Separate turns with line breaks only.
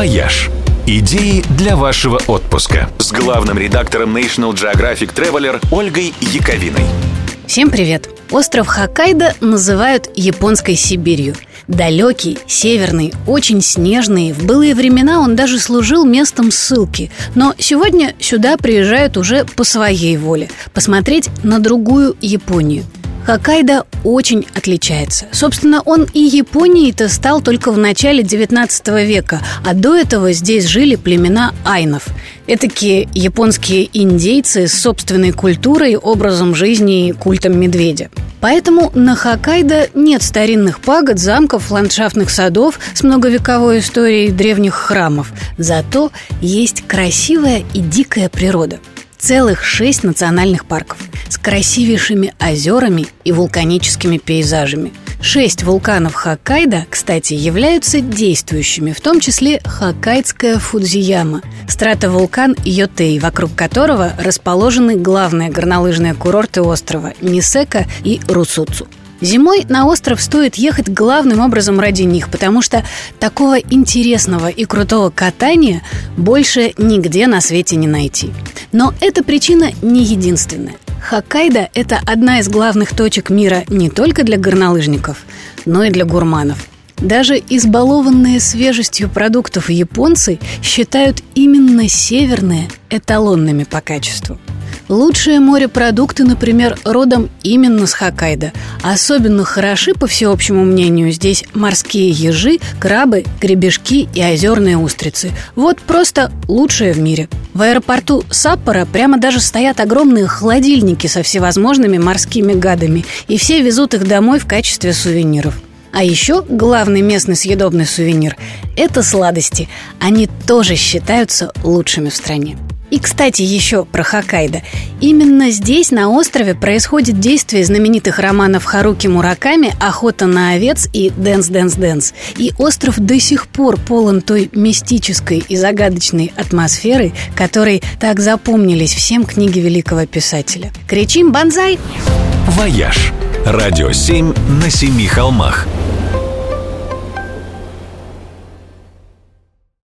«Вояж». Идеи для вашего отпуска с главным редактором National Geographic Traveler Ольгой Яковиной.
Всем привет! Остров Хоккайдо называют японской Сибирью. Далекий, северный, очень снежный. В былые времена он даже служил местом ссылки. Но сегодня сюда приезжают уже по своей воле. Посмотреть на другую Японию – Хоккайдо очень отличается. Собственно, он и Японией-то стал только в начале 19 века, а до этого здесь жили племена айнов. Этакие японские индейцы с собственной культурой, образом жизни и культом медведя. Поэтому на Хоккайдо нет старинных пагод, замков, ландшафтных садов с многовековой историей древних храмов. Зато есть красивая и дикая природа. Целых шесть национальных парков – с красивейшими озерами и вулканическими пейзажами. Шесть вулканов Хоккайдо, кстати, являются действующими, в том числе Хоккайдская Фудзияма, стратовулкан Йотей, вокруг которого расположены главные горнолыжные курорты острова Нисека и Русуцу. Зимой на остров стоит ехать главным образом ради них, потому что такого интересного и крутого катания больше нигде на свете не найти. Но эта причина не единственная. Хоккайдо – это одна из главных точек мира не только для горнолыжников, но и для гурманов. Даже избалованные свежестью продуктов японцы считают именно северные эталонными по качеству – Лучшие морепродукты, например, родом именно с Хоккайдо. Особенно хороши, по всеобщему мнению, здесь морские ежи, крабы, гребешки и озерные устрицы. Вот просто лучшие в мире. В аэропорту Саппора прямо даже стоят огромные холодильники со всевозможными морскими гадами, и все везут их домой в качестве сувениров. А еще главный местный съедобный сувенир – это сладости. Они тоже считаются лучшими в стране. И, кстати, еще про Хоккайдо. Именно здесь, на острове, происходит действие знаменитых романов Харуки Мураками «Охота на овец» и «Дэнс, дэнс, дэнс». И остров до сих пор полон той мистической и загадочной атмосферы, которой так запомнились всем книги великого писателя. Кричим «Банзай!»
«Вояж» – радио 7 на семи холмах –